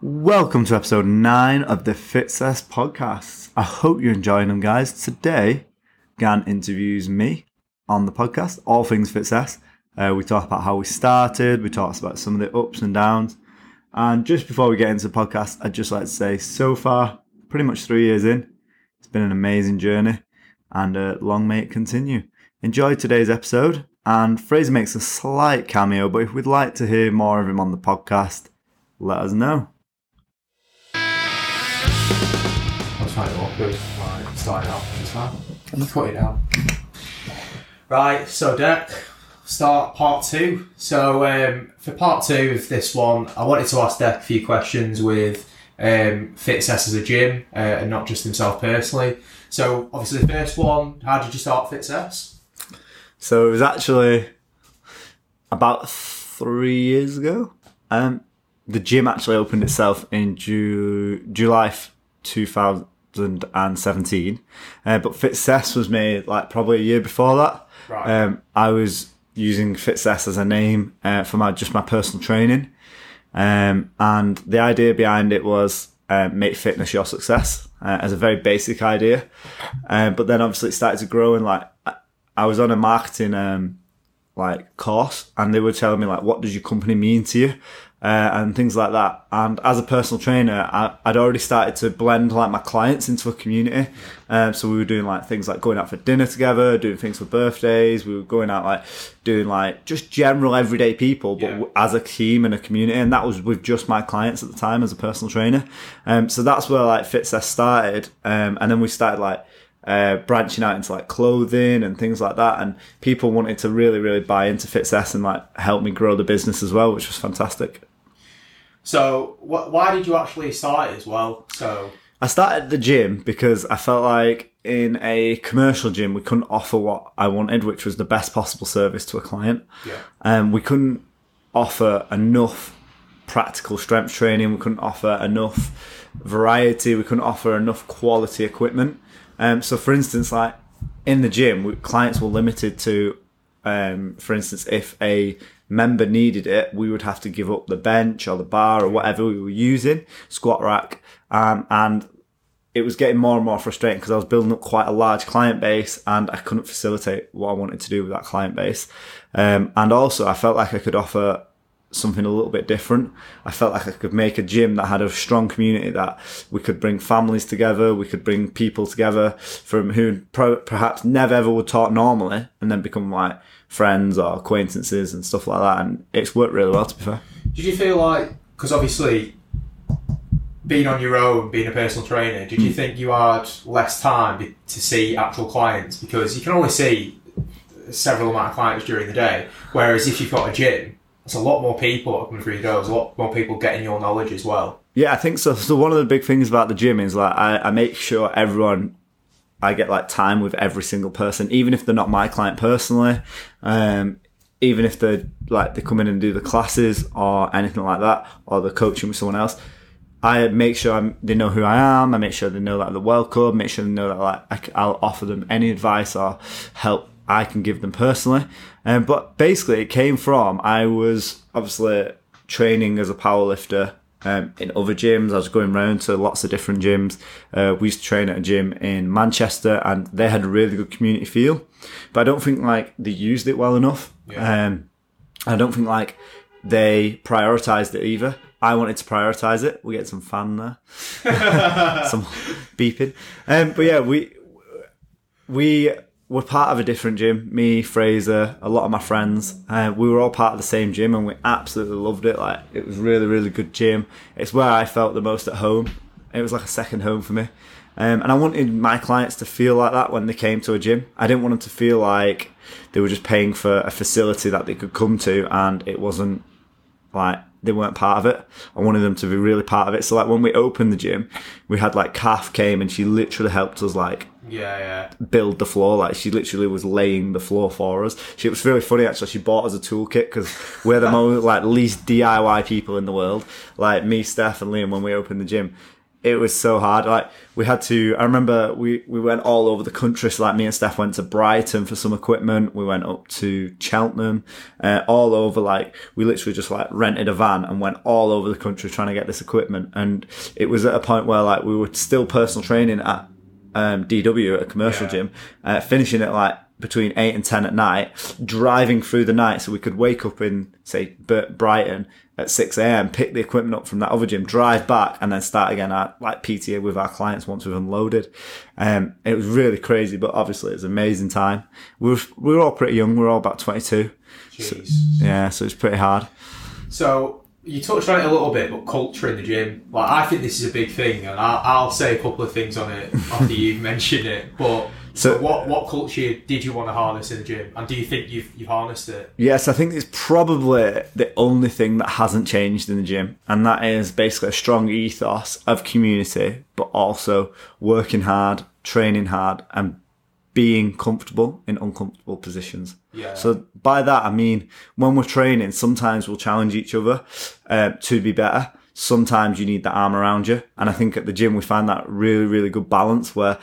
Welcome to episode 9 of the Fitcess podcast. I hope you're enjoying them, guys. Today, Gan interviews me on the podcast, All Things Fitcess. Uh, we talk about how we started, we talk about some of the ups and downs. And just before we get into the podcast, I'd just like to say so far, pretty much three years in, it's been an amazing journey and uh, long may it continue. Enjoy today's episode. And Fraser makes a slight cameo, but if we'd like to hear more of him on the podcast, let us know. Was finding it awkward, like starting off. It's fine. I'm gonna put it down. Right, so Dec, start part two. So um, for part two of this one, I wanted to ask Dec a few questions with um, Fitcess as a gym uh, and not just himself personally. So obviously the first one, how did you start Fitcess? So it was actually about three years ago. Um, the gym actually opened itself in Ju- July 2017, uh, but Fitcess was made like probably a year before that. Right. Um, I was using Fitcess as a name uh, for my just my personal training, um, and the idea behind it was uh, make fitness your success uh, as a very basic idea. Um, but then obviously it started to grow and like I- I was on a marketing um, like course and they were telling me like what does your company mean to you uh, and things like that and as a personal trainer I, i'd already started to blend like my clients into a community um, so we were doing like things like going out for dinner together doing things for birthdays we were going out like doing like just general everyday people but Yeah. as a team and a community and that was with just my clients at the time as a personal trainer um, so that's where like Fitcess started um, and then we started like uh, branching out into like clothing and things like that. And people wanted to really, really buy into Fitcess and like help me grow the business as well, which was fantastic. So wh- why did you actually start it as well? So I started the gym because I felt like in a commercial gym, we couldn't offer what I wanted, which was the best possible service to a client. yeah, Um, we couldn't offer enough practical strength training. We couldn't offer enough variety. We couldn't offer enough quality equipment. Um, so, for instance, like in the gym, we, clients were limited to, um, for instance, if a member needed it, we would have to give up the bench or the bar or whatever we were using, squat rack, um, and it was getting more and more frustrating because I was building up quite a large client base and I couldn't facilitate what I wanted to do with that client base. Um, and also I felt like I could offer something a little bit different. I felt like I could make a gym that had a strong community that we could bring families together, we could bring people together from who pro- perhaps never ever would talk normally and then become like friends or acquaintances and stuff like that. And it's worked really well to be fair. Did you feel like, because obviously being on your own, being a personal trainer, did you hmm. think you had less time to see actual clients? Because you can only see several amount of clients during the day. Whereas if you've got a gym, there's a lot more people coming through your doors, a lot more people getting your knowledge as well. Yeah, I think so. So one of the big things about the gym is like I, I make sure everyone I get like time with every single person, even if they're not my client personally. Um, even if they like they come in and do the classes or anything like that, or they're coaching with someone else. I make sure I'm, they know who I am. I make sure they know that they're welcome. Make sure they know that like I, c- I'll offer them any advice or help I can give them personally. Um, but basically, it came from I was obviously training as a powerlifter um, in other gyms. I was going around to lots of different gyms. Uh, we used to train at a gym in Manchester, and they had a really good community feel. But I don't think like they used it well enough. Yeah. Um, I don't think like they prioritized it either. I wanted to prioritize it. We get some fan there, some beeping. Um, but yeah, we we were part of a different gym. Me, Fraser, a lot of my friends. Uh, we were all part of the same gym, and we absolutely loved it. Like it was really, really good gym. It's where I felt the most at home. It was like a second home for me. Um, and I wanted my clients to feel like that when they came to a gym. I didn't want them to feel like they were just paying for a facility that they could come to and it wasn't like they weren't part of it. I wanted them to be really part of it. So like when we opened the gym, we had like Kath came and she literally helped us like Yeah, yeah. build the floor. Like she literally was laying the floor for us. She it was really funny actually. She bought us a toolkit because we're the most like least DIY people in the world. Like me, Steph, and Liam when we opened the gym. It was so hard. Like we had to. I remember we we went all over the country. So like me and Steph went to Brighton for some equipment. We went up to Cheltenham, uh, all over. Like we literally just like rented a van and went all over the country trying to get this equipment. And it was at a point where like we were still personal training at um, DW at a commercial Yeah. gym, uh, finishing at like between eight and ten at night, driving through the night so we could wake up in say Brighton at six a.m., pick the equipment up from that other gym, drive back, and then start again at like PTA with our clients once we've unloaded. Um, it was really crazy, but obviously it was amazing time. We were we were all pretty young. We were all about twenty two. Jeez. Yeah, so it's pretty hard. So you touched on it a little bit, but culture in the gym. Like I think this is a big thing, and I'll, I'll say a couple of things on it after you've mentioned it. But So- what what culture did you want to harness in the gym, and do you think you've you've harnessed it? Yes, I think it's probably the only thing that hasn't changed in the gym, and that is basically a strong ethos of community, but also working hard, training hard, and being comfortable in uncomfortable positions. Yeah. So by that I mean when we're training, sometimes we'll challenge each other uh, to be better. Sometimes you need the arm around you, and I think at the gym we find that really, really good balance where.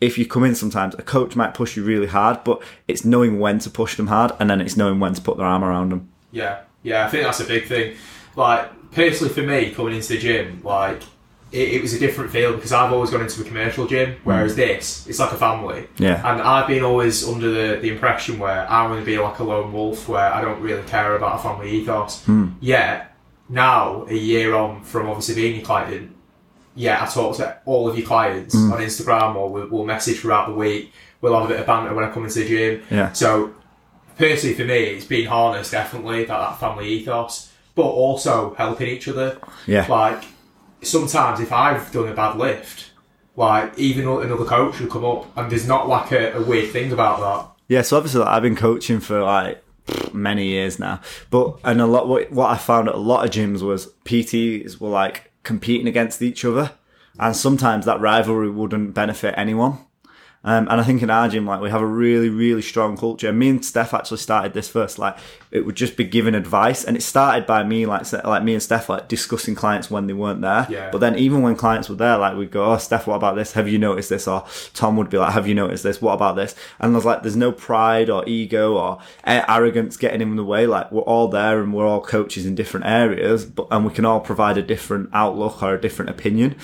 If you come in sometimes, a coach might push you really hard, but it's knowing when to push them hard and then it's knowing when to put their arm around them. Yeah, yeah, I think that's a big thing. Like personally, for me, coming into the gym, like it, it was a different feel because I've always gone into a commercial gym, mm. whereas this, it's like a family. Yeah. And I've been always under the, the impression where I'm going to be like a lone wolf, where I don't really care about a family ethos. Hmm. Yet now, a year on from obviously being your client, yeah, I talk to all of your clients mm. on Instagram or we'll, we'll message throughout the week. We'll have a bit of banter when I come into the gym. Yeah. So personally for me, it's been harnessed definitely that, that family ethos, but also helping each other. Yeah. Like sometimes if I've done a bad lift, like even another coach will come up and there's not like a, a weird thing about that. Yeah, so obviously like, I've been coaching for like many years now, but and a lot what, what I found at a lot of gyms was PTs were like competing against each other, and sometimes that rivalry wouldn't benefit anyone. Um, and I think in our gym, like we have a really, really strong culture. Me and Steph actually started this first. Like it would just be giving advice, and it started by me, like like me and Steph, like discussing clients when they weren't there. Yeah. But then even when clients were there, like we'd go, "Oh, Steph, what about this? Have you noticed this?" Or Tom would be like, "Have you noticed this? What about this?" And there's like, there's no pride or ego or arrogance getting in the way. Like we're all there and we're all coaches in different areas, but and we can all provide a different outlook or a different opinion.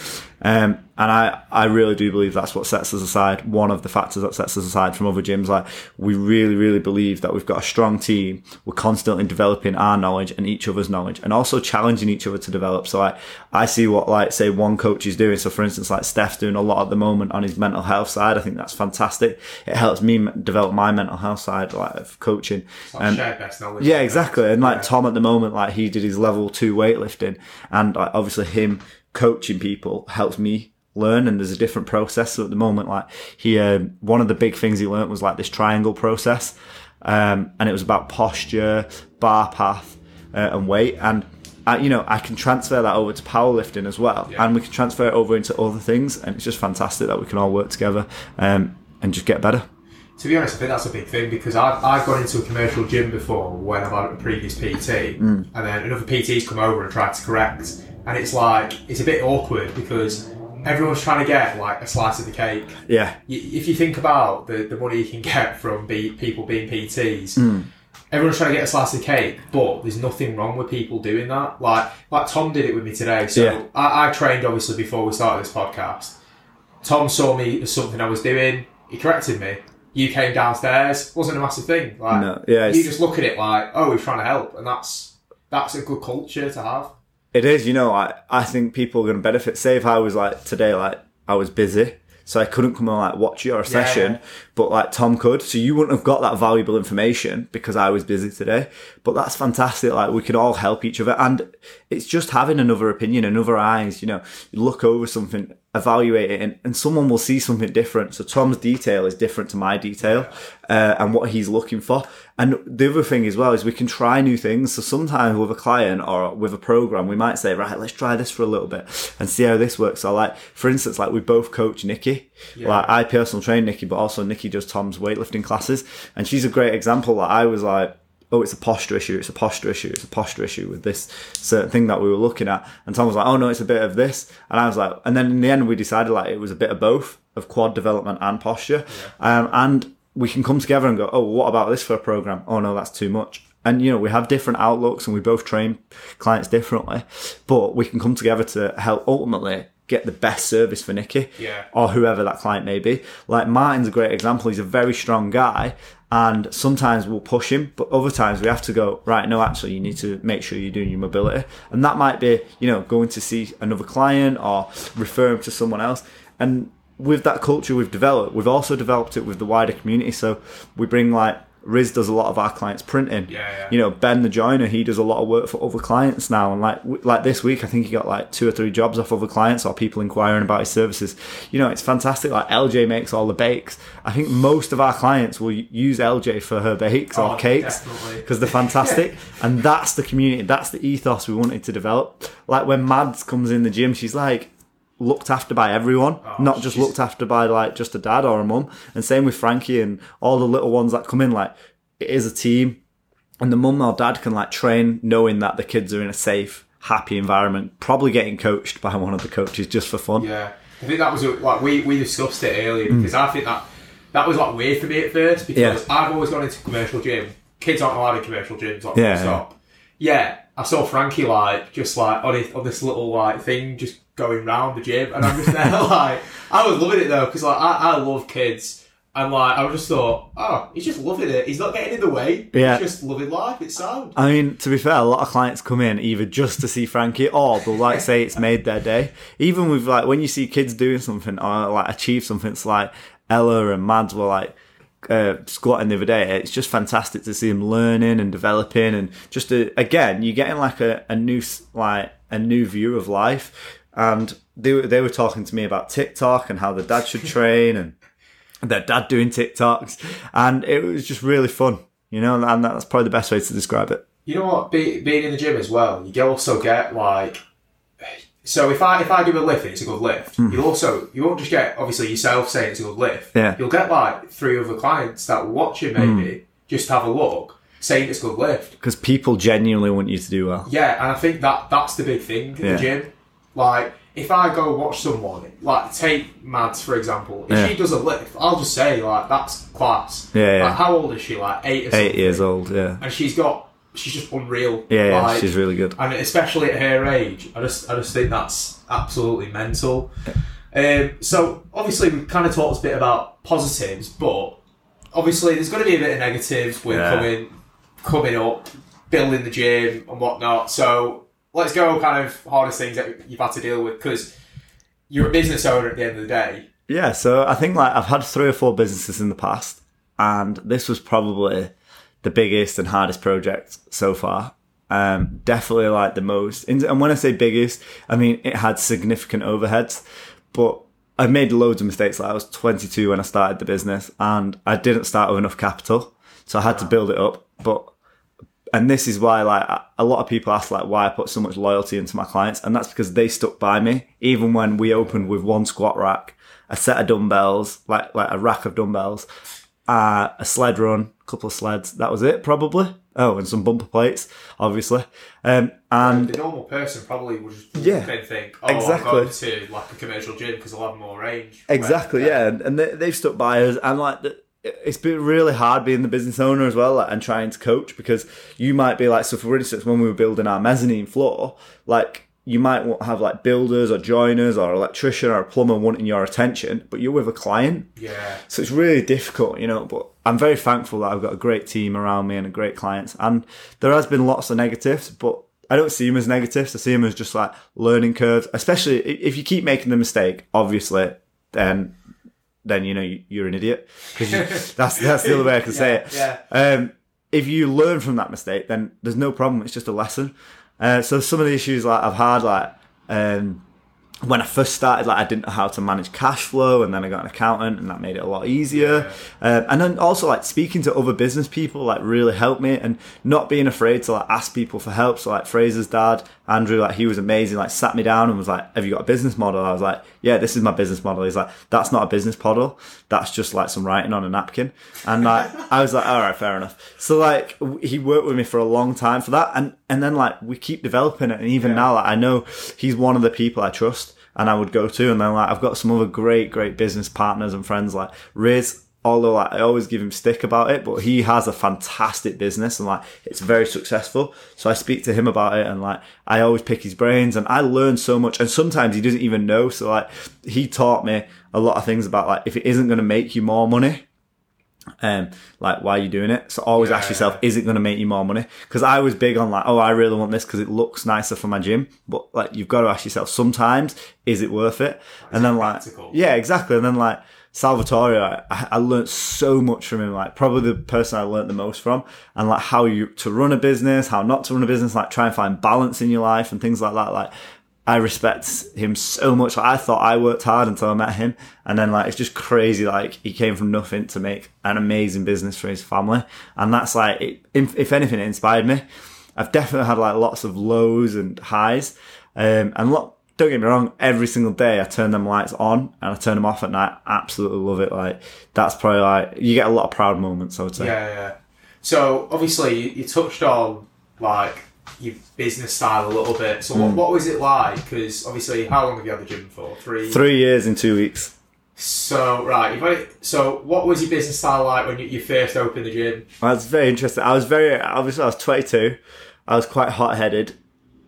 Um, and I, I really do believe that's what sets us aside. One of the factors that sets us aside from other gyms. Like we really, really believe that we've got a strong team. We're constantly developing our knowledge and each other's knowledge and also challenging each other to develop. So I, I see what like say one coach is doing. So for instance, like Steph's doing a lot at the moment on his mental health side. I think that's fantastic. It helps me develop my mental health side like of coaching. Like Um, shared best knowledge. yeah, exactly. And like Yeah. Tom at the moment, like he did his level two weightlifting, and like obviously him coaching people helps me learn. And there's a different process. So at the moment, like he, um, one of the big things he learned was like this triangle process, um, and it was about posture, bar path, uh, and weight. And uh, you know, I can transfer that over to powerlifting as well, Yeah. and we can transfer it over into other things. And it's just fantastic that we can all work together um, and just get better. To be honest, I think that's a big thing because I've, I've gone into a commercial gym before when I've had a previous PT, Mm. and then another PT's come over and tried to correct, and it's like it's a bit awkward because everyone's trying to get like a slice of the cake. Yeah, Y- If you think about the, the money you can get from be, people being PTs, Mm. everyone's trying to get a slice of the cake, but there's nothing wrong with people doing that. Like like Tom did it with me today. So Yeah. I, I trained obviously before we started this podcast. Tom saw me as something I was doing. He corrected me. You came downstairs. wasn't a massive thing. Like No, yeah, you just look at it like, oh, he's trying to help, and that's that's a good culture to have. It is, you know, I, I think people are going to benefit. Say if I was like today, like I was busy, so I couldn't come and like watch your session, but like Tom could. So you wouldn't have got that valuable information because I was busy today. But that's fantastic. Like we can all help each other. And it's just having another opinion, another eyes, you know, look over something, evaluate it and, and someone will see something different. So Tom's detail is different to my detail, uh, and what he's looking for. And the other thing as well is we can try new things. So sometimes with a client or with a program, we might say, right, let's try this for a little bit and see how this works. So like, for instance, like we both coach Nikki. Yeah. Like I personal train Nikki, but also Nikki does Tom's weightlifting classes. And she's a great example. Like I was like, oh, it's a posture issue, it's a posture issue, it's a posture issue with this certain thing that we were looking at. And Tom was like, oh no, it's a bit of this. And I was like, and then in the end, we decided like it was a bit of both of quad development and posture. Um, and we can come together and go, oh, what about this for a program? Oh no, that's too much. And you know, we have different outlooks and we both train clients differently, but we can come together to help ultimately get the best service for Nikki Yeah. or whoever that client may be. Like Martin's a great example. He's a very strong guy and sometimes we'll push him, but other times we have to go, right, no, actually you need to make sure you're doing your mobility. And that might be, you know, going to see another client or refer him to someone else. And with that culture we've developed, we've also developed it with the wider community. So we bring like Riz does a lot of our clients printing. Yeah, yeah. You know, Ben the joiner, he does a lot of work for other clients now. And like w- like this week, I think he got like two or three jobs off other clients or people inquiring about his services. You know, it's fantastic. Like LJ makes all the bakes. I think most of our clients will use LJ for her bakes Oh, or cakes because they're fantastic. and that's the community. That's the ethos we wanted to develop. Like when Mads comes in the gym, she's like looked after by everyone, not just she's- looked after by like just a dad or a mum. And same with Frankie and all the little ones that come in. Like it is a team, and the mum or dad can like train knowing that the kids are in a safe, happy environment. Probably getting coached by one of the coaches just for fun. Yeah, I think that was a, like we, we discussed it earlier because I think that that was like weird for me at first because Mm. Yeah. I've always gone into commercial gym. Kids aren't allowed in commercial gyms. Like, Yeah, stop. Yeah, I saw Frankie like just like on, on this little like thing just going round the gym, and I'm just there like I was loving it though because like I, I love kids. And like I just thought, oh, he's just loving it. He's not getting in the way. Yeah. He's just loving life. It's sound. I mean, to be fair, a lot of clients come in either just to see Frankie or they'll like say it's made their day. Even with like when you see kids doing something or like achieve something, it's like Ella and Mads were like uh, squatting the other day. It's just fantastic to see them learning and developing and just a, again, you're getting like a, a new like a new view of life. And they were- they were talking to me about TikTok and how the dad should train and their dad doing TikToks, and it was just really fun. You know, and that's probably the best way to describe it. You know what? Be, being in the gym as well, you also get like. So if I if I do a lift and it's a good lift, you'll also you won't just get obviously yourself saying it's a good lift. Hmm. Yeah. Hmm. You'll get like three other clients that will watch you maybe just have a look, saying it's a good lift. because people genuinely want you to do well. Yeah, and I think that that's the big thing in Yeah. the gym. Like if I go watch someone, like take Mads for example, if Yeah. she does a lift, I'll just say like that's class. Yeah, yeah. Like, how old is she? Like eight or something. Eight years old, yeah, and she's got she's just unreal. yeah, yeah she's really good. and especially at her age, I just I just think that's absolutely mental. Um, so obviously we kind of talked a bit about positives, but obviously there's going to be a bit of negatives with coming coming up, building the gym and whatnot. So let's go kind of hardest things that you've had to deal with because you're a business owner at the end of the day. Yeah, so I think like I've had three or four businesses in the past, and this was probably the biggest and hardest project so far. Um, definitely like the most. And when I say biggest, I mean it had significant overheads, but I've made loads of mistakes. Like I was 22 when I started the business, and I didn't start with enough capital, so I had to build it up. But and this is why like a lot of people ask like why I put so much loyalty into my clients and that's because they stuck by me. Even when we opened with one squat rack a set of dumbbells like like a rack of dumbbells uh, a sled run a couple of sleds that was it probably. Oh and some bumper plates obviously. Um and The normal person probably would just Yeah, then think, oh, exactly. I'm going to like a commercial gym because I'll have more range. Exactly, yeah, and, and they, they've stuck by us, and like the, it's been really hard being the business owner as well, like, and trying to coach because you might be like, so for instance, when we were building our mezzanine floor, like you might want have like builders or joiners or electrician or a plumber wanting your attention, but you're with a client, Yeah. so it's really difficult, you know. But I'm very thankful that I've got a great team around me and a great clients. And there has been lots of negatives, but I don't see them as negatives. I see them as just like learning curves. Especially if you keep making the mistake, obviously, then then you know you- you're an idiot. 'Cause you- that's that's the other way I can say it. Yeah. Um, if you learn from that mistake, then there's no problem. It's just a lesson. Uh, so some of the issues like I've had, like um, when I first started, like I didn't know how to manage cash flow, and then I got an accountant, and that made it a lot easier. Um, and then also like speaking to other business people, like really helped me, and not being afraid to like ask people for help. So like Fraser's dad, Andrew, like he was amazing. Like sat me down and was like, "Have you got a business model?" I was like, "Yeah, this is my business model." He's like, "That's not a business model. That's just like some writing on a napkin." And like I was like, "All right, fair enough." So like he worked with me for a long time for that, and and then like we keep developing it, and even now like I know he's one of the people I trust and I would go to. And then like I've got some other great, great business partners and friends like Riz. Although like, I always give him stick about it, but he has a fantastic business and like it's very successful. So I speak to him about it and like I always pick his brains and I learn so much. And sometimes he doesn't even know. So like he taught me a lot of things about like if it isn't going to make you more money, um, like why are you doing it? So always ask yourself, is it going to make you more money? Because I was big on like, oh, I really want this because it looks nicer for my gym. But like, you've got to ask yourself sometimes, is it worth it? and then like, yeah, exactly. And then like Salvatore, I, I learned so much from him. Like probably the person I learned the most from, and like how you to run a business, how not to run a business, like try and find balance in your life and things like that. Like I respect him so much. Like, I thought I worked hard until I met him, and then like it's just crazy. Like he came from nothing to make an amazing business for his family, and that's like, it, if, if anything, it inspired me. I've definitely had like lots of lows and highs, um, and. Don't get me wrong. Every single day, I turn them lights on and I turn them off at night. Absolutely love it. Like that's probably like you get a lot of proud moments. I would say. Yeah, yeah. So obviously you touched on like your business style a little bit. So Hmm. what, what was it like? Because obviously, how long have you had the gym for? Three. Three years in two weeks. So right, you've so what was your business style like when you, you first opened the gym? That's very interesting. I was very obviously I was 22. I was quite hot headed.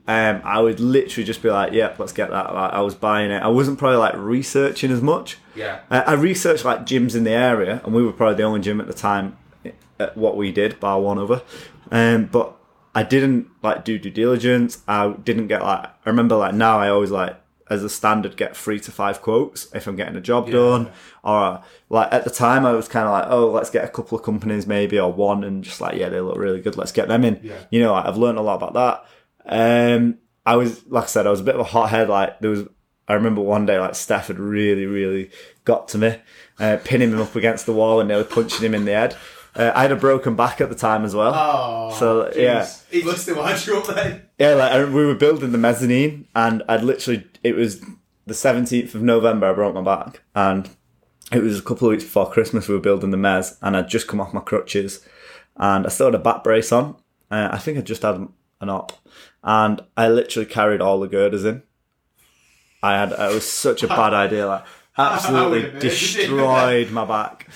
Um, I would literally just be like, "Yep, let's get that." Like, I was buying it. I wasn't probably like researching as much. Yeah. Uh, I researched like gyms in the area, and we were probably the only gym at the time at what we did, bar one other. Um, but I didn't like do due diligence. I didn't get like. I remember like now I always like as a standard get three to five quotes if I'm getting a job done. Or like at the time I was kind of like, oh, let's get a couple of companies maybe or one, and just like yeah, they look really good. Let's get them in. Yeah. You know, like, I've learned a lot about that. Um, I was like I said, I was a bit of a hothead. Like there was, I remember one day like Steph had really, really got to me, uh, pinning him up against the wall and nearly punching him in the head. Uh, I had a broken back at the time as well. Oh. So, yeah. He must have wound you up then. Yeah, like I, we were building the mezzanine, and I'd literally it was the seventeenth of November. I broke my back, and it was a couple of weeks before Christmas. We were building the mez, and I'd just come off my crutches, and I still had a back brace on. Uh, I think I just had an op, and I literally carried all the girders in. I had it was such a bad idea, like absolutely destroyed my back.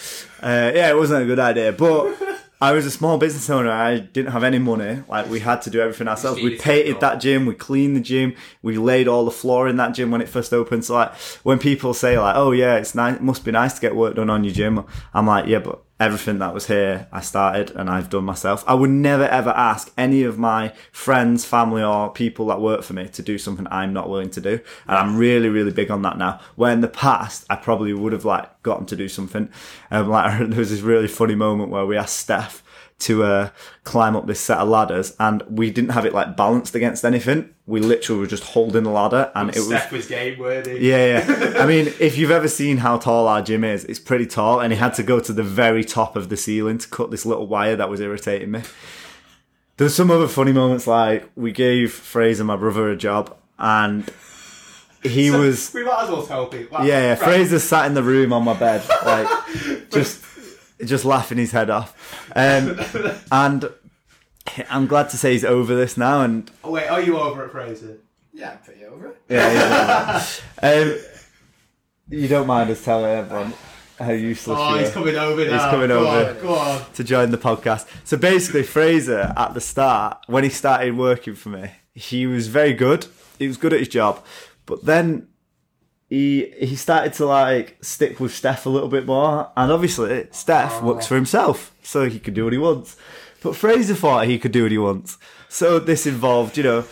Uh, yeah, it wasn't a good idea, but. I was a small business owner. I didn't have any money. Like we had to do everything ourselves. We painted that gym. We cleaned the gym. We laid all the floor in that gym when it first opened. So like when people say like, "Oh yeah, it's nice. It must be nice to get work done on your gym," I'm like, "Yeah, but everything that was here, I started and I've done myself. I would never ever ask any of my friends, family, or people that work for me to do something I'm not willing to do. And I'm really, really big on that now. Where in the past, I probably would have like gotten to do something. Um, like there was this really funny moment where we asked Steph to uh, climb up this set of ladders, and we didn't have it like balanced against anything. We literally were just holding the ladder, and it was Steph was game worthy. yeah, yeah. I mean, if you've ever seen how tall our gym is, it's pretty tall, and he had to go to the very top of the ceiling to cut this little wire that was irritating me. There's some other funny moments, like we gave Fraser, my brother, a job, and he was We might as well tell people. yeah, yeah. Right. Fraser sat in the room on my bed, like just just laughing his head off. Um, and I'm glad to say he's over this now, and Oh, wait, are you over at Fraser? Yeah, I'm pretty over it. yeah, yeah. um, you don't mind us telling everyone how useless Oh, you he's are coming over now. He's coming go over. On, go on. to join the podcast. So basically, Fraser at the start, when he started working for me, he was very good. He was good at his job, but then he he started to like stick with Steph a little bit more, and obviously Steph oh. works for himself, so he could do what he wants. But Fraser thought he could do what he wants, so this involved, you know.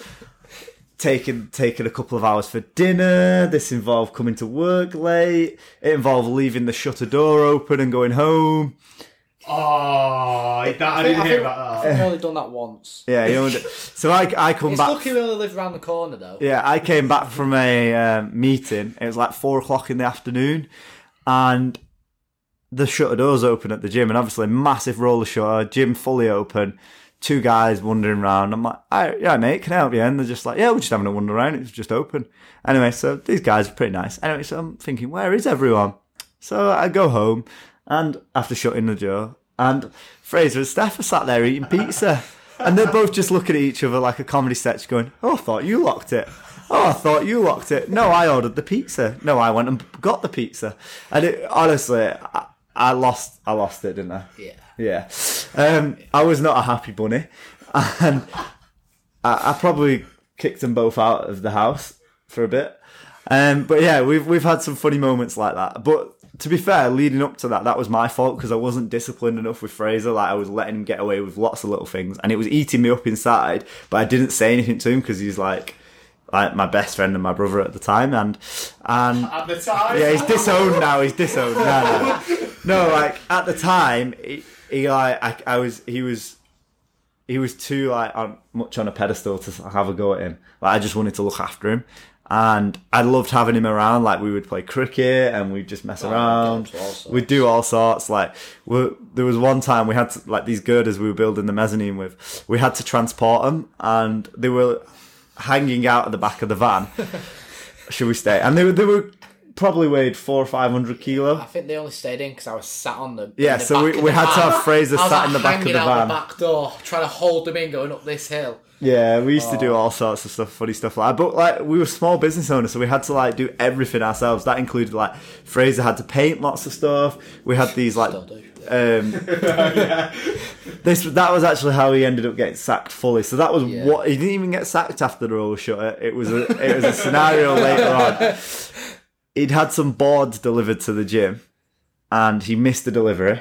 Taking taking a couple of hours for dinner. This involved coming to work late. It involved leaving the shutter door open and going home Oh, that, I, think- didn't I hear think- about that. I've only done that once. Yeah, he owned it. So I, I come back It's back. lucky we only live around the corner though. Yeah, I came back from a um, meeting. It was like four o'clock in the afternoon, and the shutter doors open at the gym, and obviously massive roller shutter, gym fully open. Two guys wandering around. I'm like, "All yeah, mate, can I help you? And they're just like, yeah, we're just having a wander around. It's just open. Anyway, so these guys are pretty nice. Anyway, so I'm thinking, where is everyone? So I go home, and after shutting the door, and Fraser and Steph are sat there eating pizza. And they're both just looking at each other like a comedy sketch, going, Oh, I thought you locked it. Oh, I thought you locked it. No, I ordered the pizza. No, I went and got the pizza. And it, honestly, I, I lost I lost it, didn't I? Yeah. Yeah. Um, I was not a happy bunny. And I, I probably kicked them both out of the house for a bit. Um, but yeah, we've we've had some funny moments like that. But to be fair, leading up to that, that was my fault because I wasn't disciplined enough with Fraser. Like I was letting him get away with lots of little things, and it was eating me up inside. But I didn't say anything to him because he's like like my best friend and my brother at the time, and and At the time, yeah, he's disowned now. He's disowned. No, no, no. Like at the time, he, he like I, I was he was he was too like on, much on a pedestal to have a go at him. Like I just wanted to look after him, and I loved having him around. Like we would play cricket and we'd just mess oh, around. all sorts. We'd do all sorts. Like there was one time we had to, like these girders we were building the mezzanine with. We had to transport them, and they were hanging out at the back of the van. Should we stay? And they were they were probably weighed four or five hundred kilo. I think they only stayed in because I was sat on them. Yeah, the so we, we had to have Fraser sat like, in the back of the van. the back door, trying to hold them in, going up this hill. Yeah, we used to do all sorts of stuff, funny stuff like that. But like, we were small business owners, so we had to like do everything ourselves. That included like Fraser had to paint lots of stuff. We had these like, Still do. um, this that was actually how he ended up getting sacked fully. So that was Yeah. what he didn't even get sacked after the roller shutter. It was a it was a scenario later on. He'd had some boards delivered to the gym, and he missed the delivery.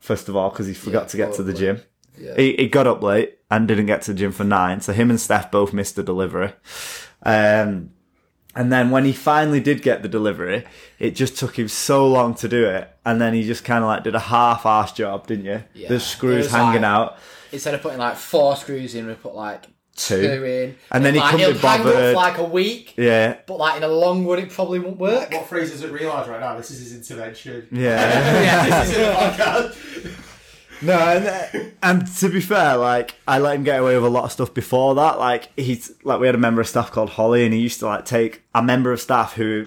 First of all, because he forgot Yeah, to get to the probably. gym. Yeah. He, he got up late and didn't get to the gym for nine. So him and Steph both missed the delivery. Um, and then when he finally did get the delivery, it just took him so long to do it. And then he just kind of like did a half-ass job, didn't you? Yeah. The screws hanging like- out. Instead of putting like four screws in, we put like Two. two, in. And then he like, couldn't be it'll hang up bothered. for like a week, Yeah. but like in a long run, it probably won't work. What Fraser doesn't realise right now, this is his intervention. Yeah. this is a podcast. No, and, and to be fair, like I let him get away with a lot of stuff before that. Like he's like we had a member of staff called Holly, and he used to like take a member of staff who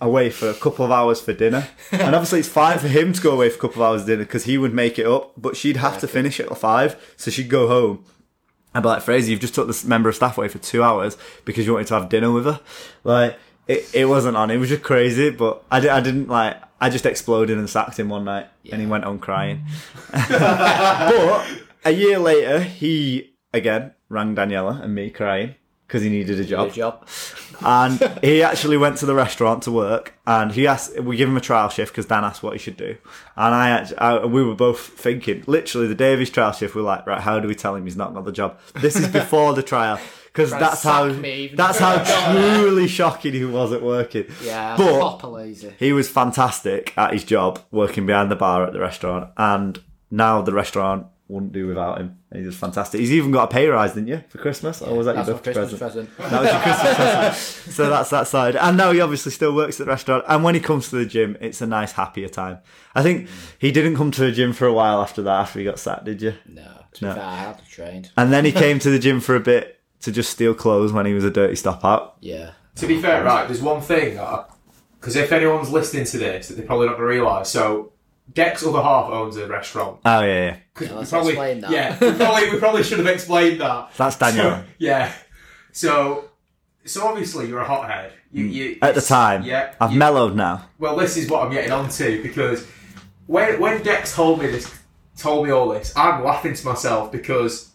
away for a couple of hours for dinner. and obviously, it's fine for him to go away for a couple of hours dinner because he would make it up, but she'd have to finish it at five, so she'd go home. I'd be like, Fraser, you've just took this member of staff away for two hours because you wanted to have dinner with her. Like, it, it wasn't on. It was just crazy, but I, di- I didn't like, I just exploded and sacked him one night and he went on crying. but a year later, he again rang Daniela and me crying because he needed a job Good job. and he actually went to the restaurant to work and he asked we give him a trial shift because dan asked what he should do and i actually I, we were both thinking literally the day of his trial shift we are like right how do we tell him he's not got the job this is before the trial because that's how that's how truly shocking he was at working Yeah, but lazy. he was fantastic at his job working behind the bar at the restaurant and now the restaurant wouldn't do without him he was fantastic he's even got a pay rise didn't you for christmas or was that That's your birthday Christmas present present. that was your Christmas present. So that's that side. And now he obviously still works at the restaurant. And when he comes to the gym, it's a nice, happier time. I think he didn't come to the gym for a while after that, after he got sacked, did you? No, No. fair, I had to trained. And then he came to the gym for a bit to just steal clothes when he was a dirty stop out. Yeah. To be fair, right, there's one thing, because if anyone's listening to this, that they're probably not going to realise. So, Dec's other half owns a restaurant. Oh, yeah, yeah. 'Cause Yeah, we let's probably, explain that. Yeah, we probably, we probably should have explained that. That's Daniel. So, yeah. So, so obviously you're a hothead. You, you, Mm. At the time. Yeah. I've you- mellowed now. Well, this is what I'm getting onto because when when Dex told me this, told me all this, I'm laughing to myself because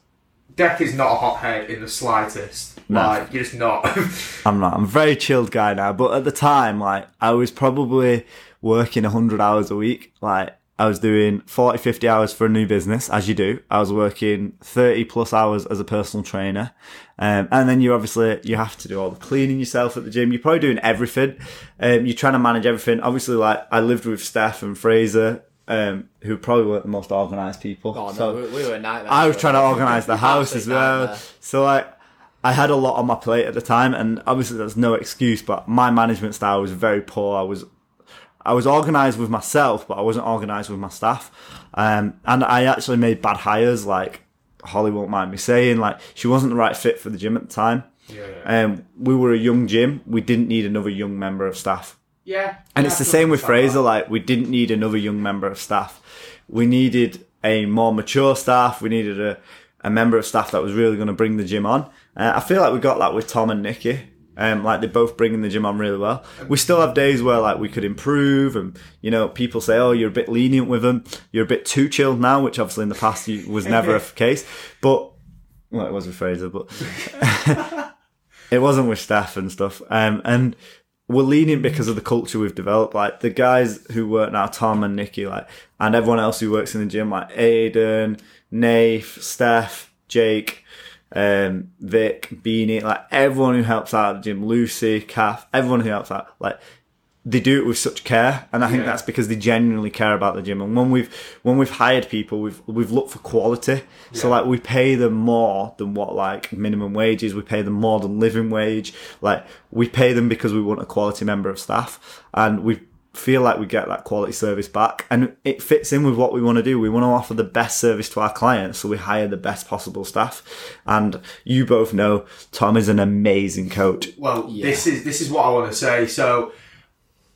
Dec is not a hothead in the slightest. No. Like you're just not. I'm not. I'm a very chilled guy now. But at the time, like, I was probably working 100 hours a week. Like, I was doing 40, 50 hours for a new business, as you do. I was working 30 plus hours as a personal trainer. Um, and then you obviously, you have to do all the cleaning yourself at the gym. You're probably doing everything. Um, you're trying to manage everything. Obviously, like, I lived with Steph and Fraser um, who probably weren't the most organised people. Oh no, so we, we were a nightmare. I was trying to organise the house as well. nightmare. So like, I had a lot on my plate at the time, and obviously there's no excuse. But my management style was very poor. I was, I was organised with myself, but I wasn't organised with my staff. Um, and I actually made bad hires. Like Holly won't mind me saying, like she wasn't the right fit for the gym at the time. Yeah, yeah. Um, we were a young gym. We didn't need another young member of staff. Yeah. And it's the same with Fraser. Like we didn't need another young member of staff. We needed a more mature staff. We needed a, a member of staff that was really going to bring the gym on. Uh, I feel like we got that with Tom and Nikki. Um, like they're both bringing the gym on really well. We still have days where like we could improve, and you know people say, "Oh, you're a bit lenient with them. You're a bit too chilled now," which obviously in the past was never a case. But well, it was with Fraser, but it wasn't with staff and stuff. Um, and we're lenient because of the culture we've developed. Like the guys who work now, Tom and Nikki, like, and everyone else who works in the gym, like Aiden, Nath, Steph, Jake, um, Vic, Beanie, like everyone who helps out at the gym, Lucy, Kath, everyone who helps out, like they do it with such care, and I think Yeah. that's because they genuinely care about the gym. And when we've when we've hired people, we've we've looked for quality. So like we pay them more than what like minimum wage is. We pay them more than living wage. Like we pay them because we want a quality member of staff, and we feel like we get that quality service back, and it fits in with what we want to do. We want to offer the best service to our clients, so we hire the best possible staff. And you both know Tom is an amazing coach. Well, Yeah. this is this is what I want to say. So, la-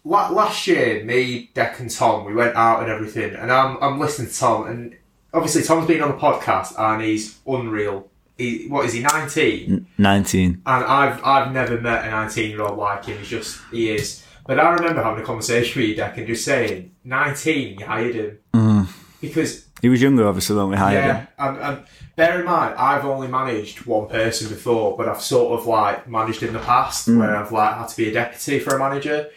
last year, me, Dec, and Tom, we went out and everything, and I'm I'm listening to Tom, and obviously Tom's been on the podcast, and he's unreal. He, what is he? Nineteen. Nineteen. and I've I've never met a nineteen year old like him. He's just he is. But I remember having a conversation with you, Dec, and just saying, nineteen, you hired him mm. because He was younger, obviously, when we hired him. yeah, and, and bear in mind, I've only managed one person before, but I've sort of like managed in the past mm. where I've like had to be a deputy for a manager,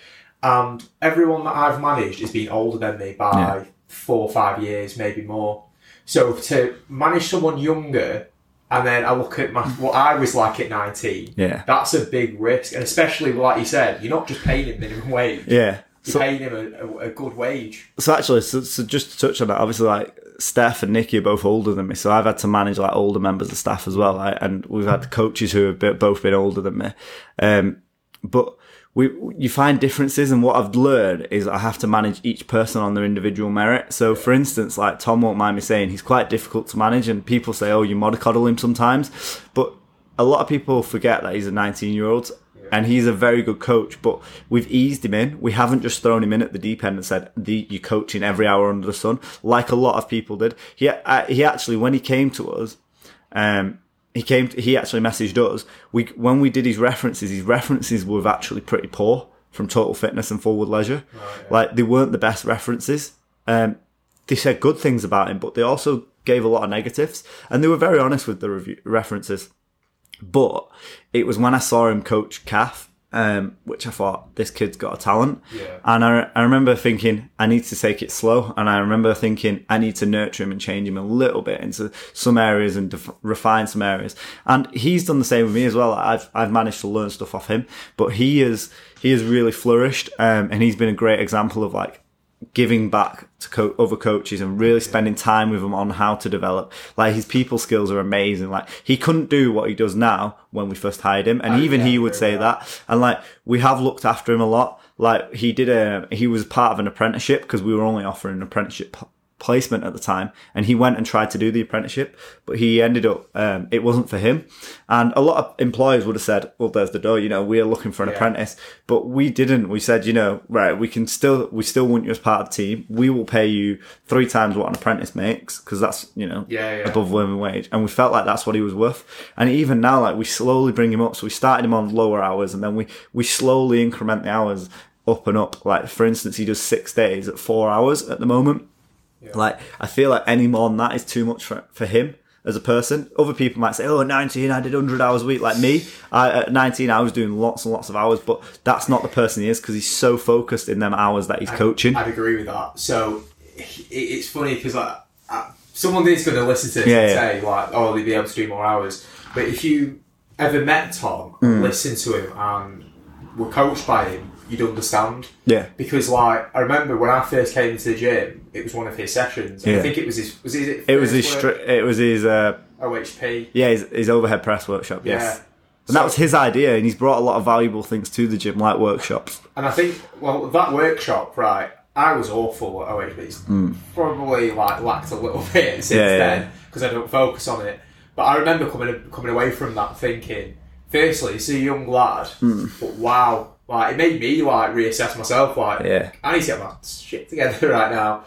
and everyone that I've managed has been older than me by Yeah. four or five years, maybe more. So to manage someone younger, and then I look at my what I was like at nineteen. Yeah. That's a big risk, and especially like you said, you're not just paying him minimum wage. Yeah. You're So, paying him a, a, a good wage. so actually, so, so just to touch on that, obviously, like Steph and Nikki are both older than me, so I've had to manage like older members of staff as well, like, and we've had coaches who have both been older than me. Um, but we, you find differences, and what I've learned is I have to manage each person on their individual merit. So, for instance, like Tom won't mind me saying he's quite difficult to manage, and people say, "Oh, you mollycoddle him sometimes," but a lot of people forget that he's a 19 year old and he's a very good coach but we've eased him in. We haven't just thrown him in at the deep end and said the, you're coaching every hour under the sun like a lot of people did. He, uh, he actually when he came to us um, he came to, he actually messaged us. We when we did his references his references were actually pretty poor from total fitness and forward leisure. Like they weren't the best references. Um, they said good things about him but they also gave a lot of negatives. And they were very honest with the review, references. But it was when I saw him coach Kath, um, which I thought this kid's got a talent. Yeah. And I, I remember thinking I need to take it slow, and I remember thinking I need to nurture him and change him a little bit into some areas and def- refine some areas. And he's done the same with me as well. I've I've managed to learn stuff off him, but he is he has really flourished, um, and he's been a great example of like giving back to co- other coaches and really spending time with them on how to develop. Like his people skills are amazing. Like he couldn't do what he does now when we first hired him, and I- even he would say well. that. And like we have looked after him a lot. Like he did a he was part of an apprenticeship because we were only offering an apprenticeship placement at the time, and he went and tried to do the apprenticeship, but he ended up um, it wasn't for him. And a lot of employers would have said, "Well, there's the door. You know, we're looking for an Yeah. apprentice." But we didn't. We said, you know, right, we can still we still want you as part of the team. We will pay you three times what an apprentice makes because that's you know Yeah, yeah. above minimum wage, and we felt like that's what he was worth. And even now, like we slowly bring him up. So we started him on lower hours, and then we we slowly increment the hours up and up. Like for instance, he does six days at four hours at the moment. Like I feel like any more than that is too much for for him. As a person, other people might say, "Oh, 19, I did 100 hours a week." Like me, I, at 19, I was doing lots and lots of hours, but that's not the person he is because he's so focused in them hours that he's coaching. I'd agree with that. So it, it's funny because like, I, someone is going to listen to this Yeah, and yeah. say like, "Oh, they'd be able to do more hours." But if you ever met Tom, Mm. listened to him, and were coached by him, you'd understand. Yeah. Because like I remember when I first came into the gym, it was one of his sessions. Yeah. I think it was his. Was it? It was his. Stri- it was his. Uh, OHP. yeah, his, his overhead press workshop. Yes. Yeah. And that was his idea, and he's brought a lot of valuable things to the gym, like workshops. And I think, well, that workshop, right? I was awful at OHP. It's Probably like lacked a little bit since. Yeah, then because I don't focus on it. But I remember coming coming away from that thinking, firstly, it's a young lad, Hmm. but wow, like it made me like reassess myself. Like, Yeah. I need to get my shit together right now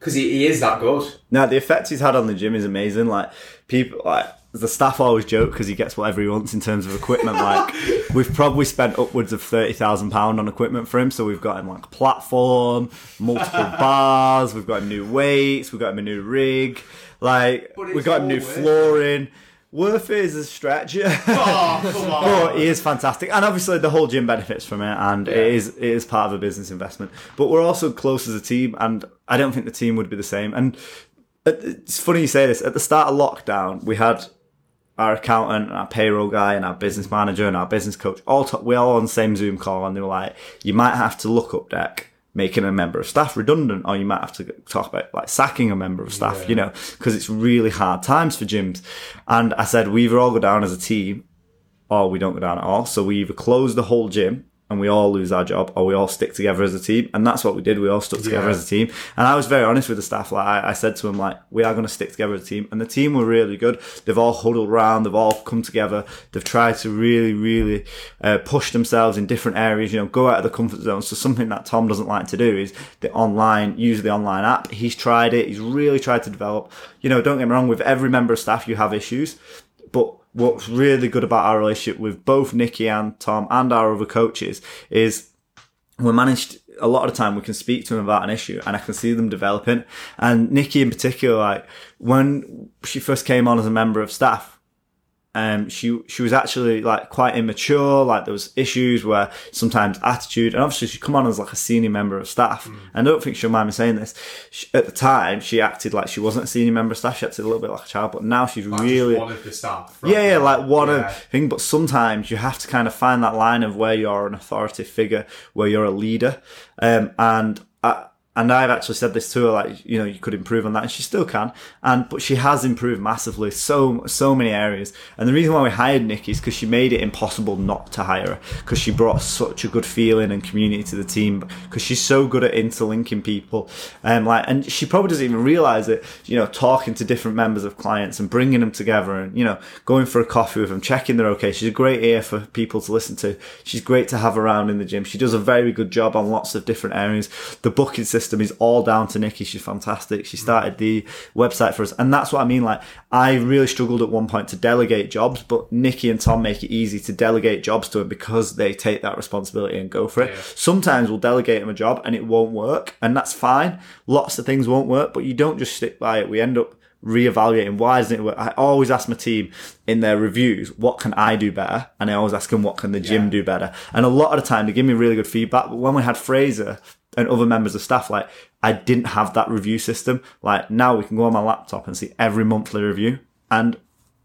because he, he is that good. Now the effect he's had on the gym is amazing. Like people, like the staff always joke because he gets whatever he wants in terms of equipment. Like we've probably spent upwards of thirty thousand pound on equipment for him. So we've got him like a platform, multiple bars. We've got him new weights. We've got him a new rig. Like we've got him new flooring. it. Worth is a stretch. Oh, come on. But he is fantastic, and obviously the whole gym benefits from it, and it is it is part of a business investment. But we're also close as a team, and I don't think the team would be the same. And it's funny you say this. At the start of lockdown, we had our accountant, and our payroll guy, and our business manager, and our business coach all talk, we all on the same Zoom call, and they were like, "You might have to look up Dec." Making a member of staff redundant, or you might have to talk about like sacking a member of staff, you know, because it's really hard times for gyms. And I said, we either all go down as a team or we don't go down at all. So we either close the whole gym and we all lose our job, or we all stick together as a team. And that's what we did. We all stuck together Yeah. as a team. And I was very honest with the staff. Like I, I said to them, like, we are going to stick together as a team. And the team were really good. They've all huddled around. They've all come together. They've tried to really, really uh, push themselves in different areas. You know, go out of the comfort zone. So something that Tom doesn't like to do is the online, use the online app. He's tried it. He's really tried to develop. You know, don't get me wrong. With every member of staff, you have issues, but what's really good about our relationship with both Nikki and Tom and our other coaches is we managed a lot of the time we can speak to them about an issue and I can see them developing. And Nikki in particular, like when she first came on as a member of staff, um, she she was actually like quite immature. Like there was issues where sometimes attitude, and obviously she'd come on as like a senior member of staff. And I don't think she'll mind me saying this. She, at the time, she acted like she wasn't a senior member of staff. She acted a little bit like a child, but now she's Like, really one of the staff. yeah, yeah, like one Yeah. of thing. But sometimes you have to kind of find that line of where you're an authority figure, where you're a leader. Um, and I, and I've actually said this to her, like you know, you could improve on that, and she still can. And but she has improved massively, so so many areas. And the reason why we hired Nikki is because she made it impossible not to hire her, because she brought such a good feeling and community to the team, because she's so good at interlinking people, and like, and she probably doesn't even realize it. You know, talking to different members of clients and bringing them together, and you know, going for a coffee with them, checking they're okay. She's a great ear for people to listen to. She's great to have around in the gym. She does a very good job on lots of different areas. The booking system is all down to Nikki. She's fantastic. She started the website for us, and that's what I mean. Like, I really struggled at one point to delegate jobs, but Nikki and Tom make it easy to delegate jobs to them because they take that responsibility and go for it. Yeah. Sometimes we'll delegate them a job and it won't work, and that's fine. Lots of things won't work, but you don't just stick by it. We end up reevaluating why doesn't it work. I always ask my team in their reviews, what can I do better? And I always ask them, what can the gym Yeah. do better? And a lot of the time they give me really good feedback. But when we had Fraser and other members of staff, like I didn't have that review system. Like now we can go on my laptop and see every monthly review and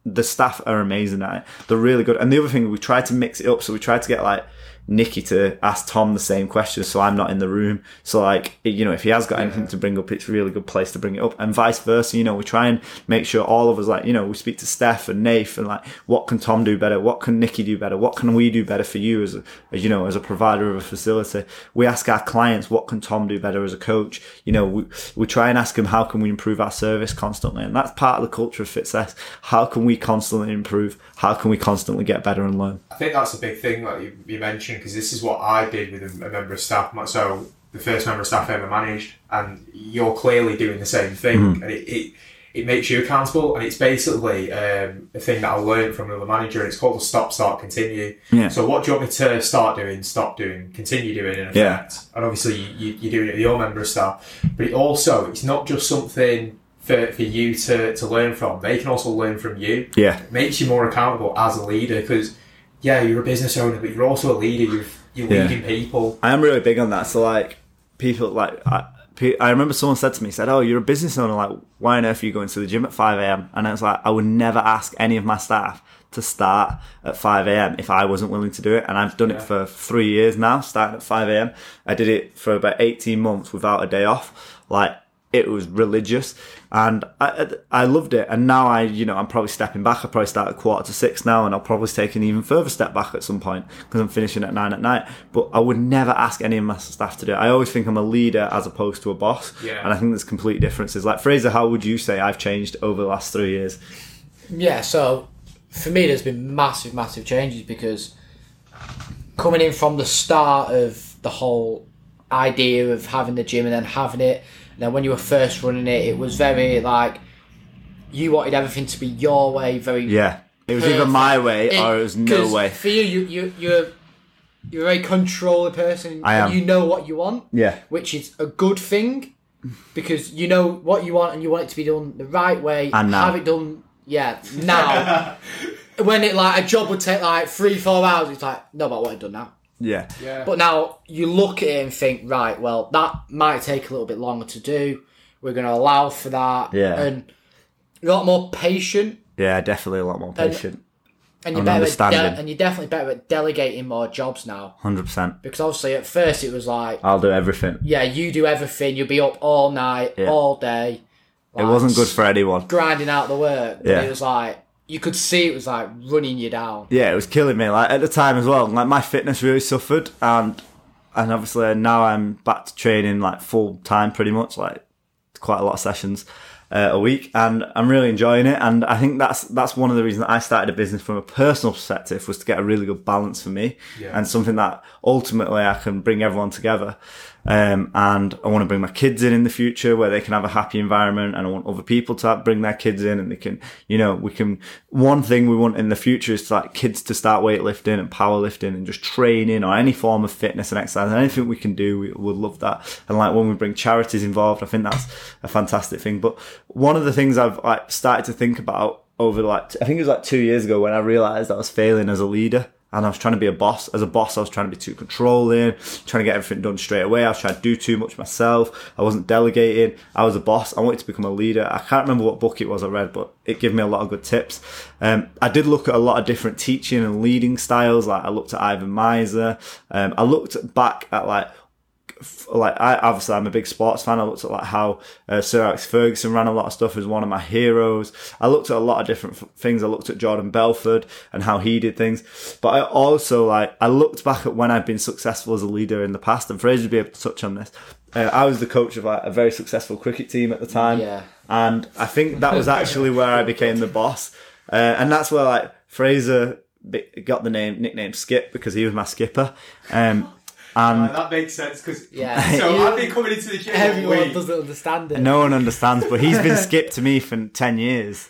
the staff are amazing at it. They're really good. And the other thing, we tried to mix it up. So we tried to get like Nikki to ask Tom the same question, So I'm not in the room. So like, you know, if he has got anything to bring up, it's a really good place to bring it up and vice versa. You know, we try and make sure all of us like, you know, we speak to Steph and Nath and like, what can Tom do better? What can Nikki do better? What can we do better for you as a, you know, as a provider of a facility? We ask our clients, what can Tom do better as a coach? You know, we, we try and ask him, how can we improve our service constantly? And that's part of the culture of Fitcess. How can we constantly improve? How can we constantly get better and learn? I think that's a big thing that you, you mentioned because this is what I did with a, a member of staff. So the first member of staff I ever managed, and you're clearly doing the same thing, Mm-hmm. and it, it it makes you accountable, and it's basically um, a thing that I learned from another manager. And it's called the stop, start, continue. Yeah. So what do you want me to start doing, stop doing, continue doing in effect? Yeah. And obviously you, you, you're doing it with your member of staff, but it also it's not just something. For, for you to, to learn from, they can also learn from you Yeah. makes you more accountable as a leader because yeah you're a business owner but you're also a leader you're, you're Yeah. leading people I am really big on that. So like people like I, I remember someone said to me, said, "Oh, you're a business owner. Like, why on earth are you going to the gym at 5 a.m.?" And I was like, I would never ask any of my staff to start at 5 a.m. if I wasn't willing to do it. And I've done it for three years now, starting at 5 a.m. I did it for about 18 months without a day off. Like, it was religious and I, I loved it. And now I, you know, I'm probably stepping back. I probably start at quarter to six now and I'll probably take an even further step back at some point because I'm finishing at nine at night. But I would never ask any of my staff to do it. I always think I'm a leader as opposed to a boss. Yeah. And I think there's complete differences. Like Fraser, how would you say I've changed over the last three years? Yeah, so for me, there's been massive, massive changes because coming in from the start of the whole idea of having the gym and then having it, and then when you were first running it, it was very like you wanted everything to be your way, very Yeah. It was either my way or it was no way. For you, you, you you're you're a very controlling person. I and am. You know what you want. Yeah. Which is a good thing because you know what you want and you want it to be done the right way. And now. have it done. Yeah, now. when it like a job would take like three, four hours, it's like no, but I want it done now. Yeah. Yeah. But now you look at it and think, right, well, that might take a little bit longer to do. We're going to allow for that. Yeah. And a lot more patient. Yeah, definitely a lot more patient. And you're better at de- and you're definitely better at delegating more jobs now. 100%. Because obviously at first it was like, I'll do everything. yeah, you do everything. You'll be up all night, Yeah. all day. It wasn't good for anyone. grinding out the work. Yeah. It was like you could see it was like running you down. yeah, it was killing me. Like at the time as well, like my fitness really suffered, and and obviously now I'm back to training like full time, pretty much like quite a lot of sessions uh, a week, and I'm really enjoying it. And I think that's that's one of the reasons that I started a business from a personal perspective was to get a really good balance for me, Yeah. and something that ultimately I can bring everyone together. Um, and I want to bring my kids in in the future where they can have a happy environment and I want other people to bring their kids in and they can, you know, we can, one thing we want in the future is like kids to start weightlifting and powerlifting and just training or any form of fitness and exercise and anything we can do, we would love that. And like when we bring charities involved, I think that's a fantastic thing. But one of the things I've like started to think about over like, I think it was like two years ago when I realized I was failing as a leader and I was trying to be a boss. As a boss, I was trying to be too controlling, trying to get everything done straight away. I was trying to do too much myself. I wasn't delegating. I was a boss. I wanted to become a leader. I can't remember what book it was I read, but it gave me a lot of good tips. Um, I did look at a lot of different teaching and leading styles. Like I looked at Ivan Miser. Um, I looked back at like like I obviously I'm a big sports fan. I looked at like how uh, Sir Alex Ferguson ran a lot of stuff as one of my heroes. I looked at a lot of different f- things. I looked at Jordan Belfort and how he did things. But I also like I looked back at when I've been successful as a leader in the past, and Fraser would be able to touch on this. Uh, I was the coach of like a very successful cricket team at the time, Yeah. and I think that was actually where I became the boss, uh, and that's where like Fraser got the name nickname Skip because he was my skipper. Um, and that makes sense because Yeah. So You- I've been coming into the gym. all Everyone week. doesn't understand it. No one understands, but he's been skipped to me for ten years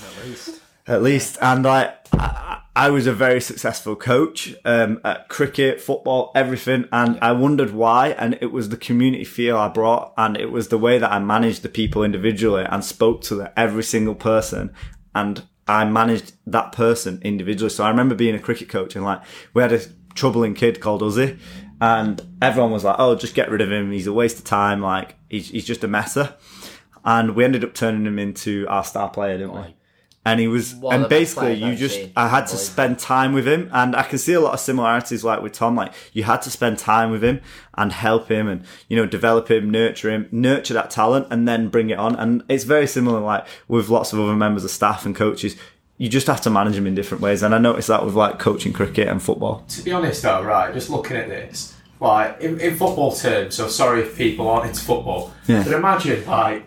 At least. at least. And like, I, I was a very successful coach um, at cricket, football, everything, and I wondered why. And it was the community feel I brought, and it was the way that I managed the people individually and spoke to the, every single person, and I managed that person individually. So I remember being a cricket coach, and like we had a troubling kid called Uzzy. And everyone was like, "Oh, just get rid of him. He's a waste of time. Like he's he's just a messer." And we ended up turning him into our star player, didn't we? And he was, One of and basically, you just, seen. I had to spend time with him, and I can see a lot of similarities, like with Tom. Like you had to spend time with him and help him, and you know, develop him, nurture him, nurture that talent, and then bring it on. And it's very similar, like with lots of other members of staff and coaches. You just have to manage them in different ways, and I noticed that with like coaching cricket and football. to be honest though, right, just looking at this, like in, in football terms, so sorry if people aren't into football, Yeah. but imagine like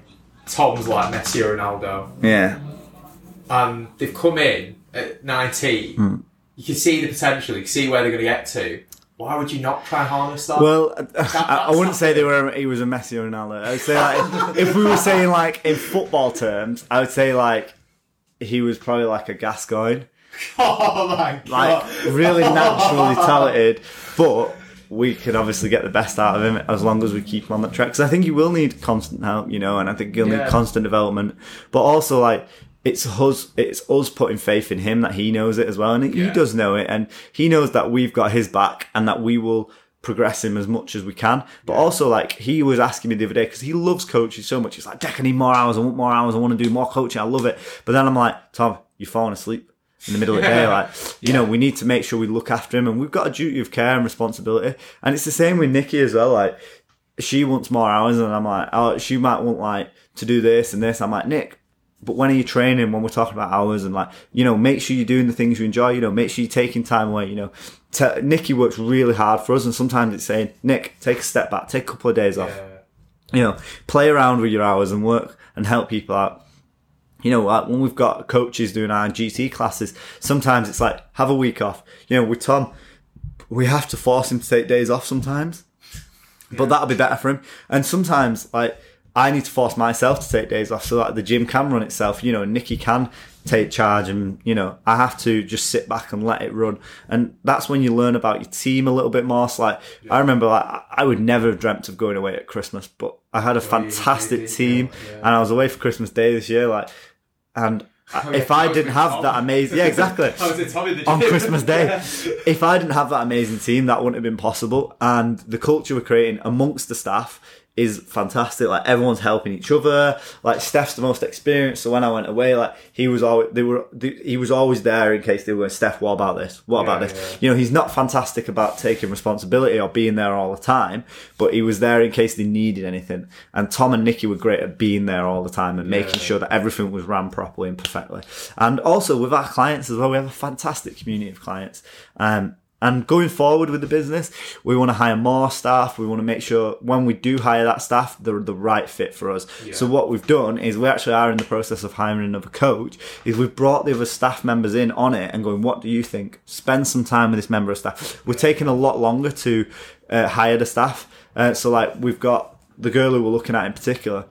Tom's like Messi or Ronaldo, Yeah, and they've come in at 19, Hmm. you can see the potential, you can see where they're going to get to. Why would you not try and harness that? Well, I, I wouldn't say they were. He was a Messi or Ronaldo. I would say like if we were saying like in football terms, I would say like he was probably like a Gascoigne, oh my god! like really naturally talented, but we could obviously get the best out of him as long as we keep him on that track. Because I think he will need constant help, you know, and I think he'll Yeah. need constant development. But also like it's us, it's us putting faith in him that he knows it as well, and he does know it, and he knows that we've got his back and that we will progress him as much as we can. But also, like, he was asking me the other day, because he loves coaching so much. He's like, Dec, I need more hours. I want more hours. I want to do more coaching. I love it. But then I'm like, Tom, you're falling asleep in the middle of the day. Like, you know, we need to make sure we look after him and we've got a duty of care and responsibility. And it's the same with Nikki as well. Like, she wants more hours and I'm like, oh, she might want like to do this and this. I'm like, Nick, but when are you training when we're talking about hours and like, you know, make sure you're doing the things you enjoy, you know, make sure you're taking time away, you know. T- Nikki works really hard for us and sometimes it's saying, Nick, take a step back, take a couple of days off. You know, play around with your hours and work and help people out. You know, like when we've got coaches doing our GT classes, sometimes it's like, have a week off. You know, with Tom, we have to force him to take days off sometimes but that'll be better for him. And sometimes, like, I need to force myself to take days off so that the gym can run itself, you know, and Nikki can take charge and, you know, I have to just sit back and let it run. And that's when you learn about your team a little bit more. So, like, I remember, like, I would never have dreamt of going away at Christmas, but I had a oh, fantastic did, team yeah, yeah. and I was away for Christmas Day this year, like, and Oh, if yeah, I didn't have Tom. that amazing, yeah, exactly I was in Tommy the on. Christmas Day. Yeah. If I didn't have that amazing team, that wouldn't have been possible. And the culture we're creating amongst the staff is fantastic. Like everyone's helping each other. Like Steph's the most experienced, so when I went away, like he was always they were he was always there in case they were Steph. What about this? What about Yeah, this? yeah. You know, he's not fantastic about taking responsibility or being there all the time, but he was there in case they needed anything. And Tom and Nikki were great at being there all the time and making Yeah. sure that everything was ran properly and perfectly. And also with our clients as well, we have a fantastic community of clients. Um, and going forward with the business, we want to hire more staff. We want to make sure when we do hire that staff, they're the right fit for us. So what we've done is we actually are in the process of hiring another coach. Is we've brought the other staff members in on it and going, what do you think? Spend some time with this member of staff. We're taking a lot longer to uh, hire the staff. Uh, so like we've got the girl who we're looking at in particular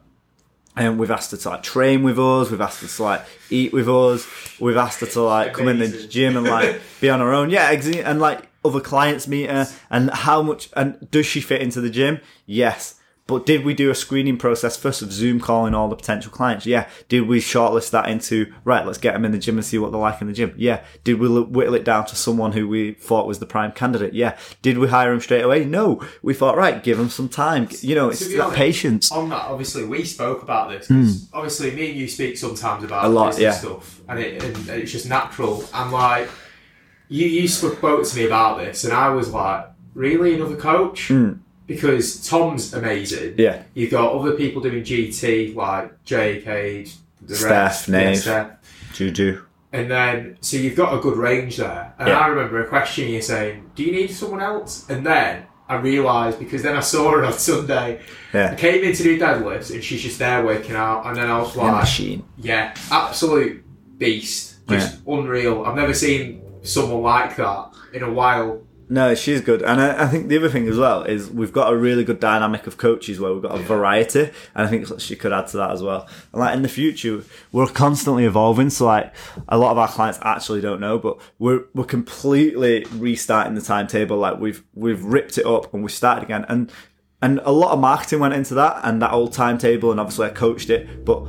and we've asked her to like train with us. We've asked her to like eat with us. We've asked her to like come in the gym and like be on her own. Yeah, and like other clients meet her. And how much and does she fit into the gym? Yes. But did we do a screening process first of Zoom calling all the potential clients? Yeah. Did we shortlist that into right? Let's get them in the gym and see what they're like in the gym. Yeah. Did we whittle it down to someone who we thought was the prime candidate? Yeah. Did we hire him straight away? No. We thought right, give him some time. You know, it's that honest, patience. On that, obviously, we spoke about this. Hmm. 'cause Obviously, me and you speak sometimes about. A lot, this yeah. stuff, and, it, and, it's just natural. And like, you you spoke to me about this, and I was like, really, another coach? Hmm. Because Tom's amazing. Yeah. You've got other people doing GT like Jake, Cage, the Steph, rest, yeah, Nave. Juju. And then, so you've got a good range there. And Yeah. I remember a question you saying, "Do you need someone else?" And then I realised because then I saw her on Sunday. I Yeah. came in to do deadlifts, and she's just there working out. And then I was like, machine. "Yeah, absolute beast, just unreal. I've never seen someone like that in a while." No, she's good, and I, I think the other thing as well is we've got a really good dynamic of coaches where we've got a variety, and I think she could add to that as well. And like in the future, we're constantly evolving. So like a lot of our clients actually don't know, but we're we're completely restarting the timetable. Like we've we've ripped it up and we started again, and and a lot of marketing went into that and that old timetable, and obviously I coached it, but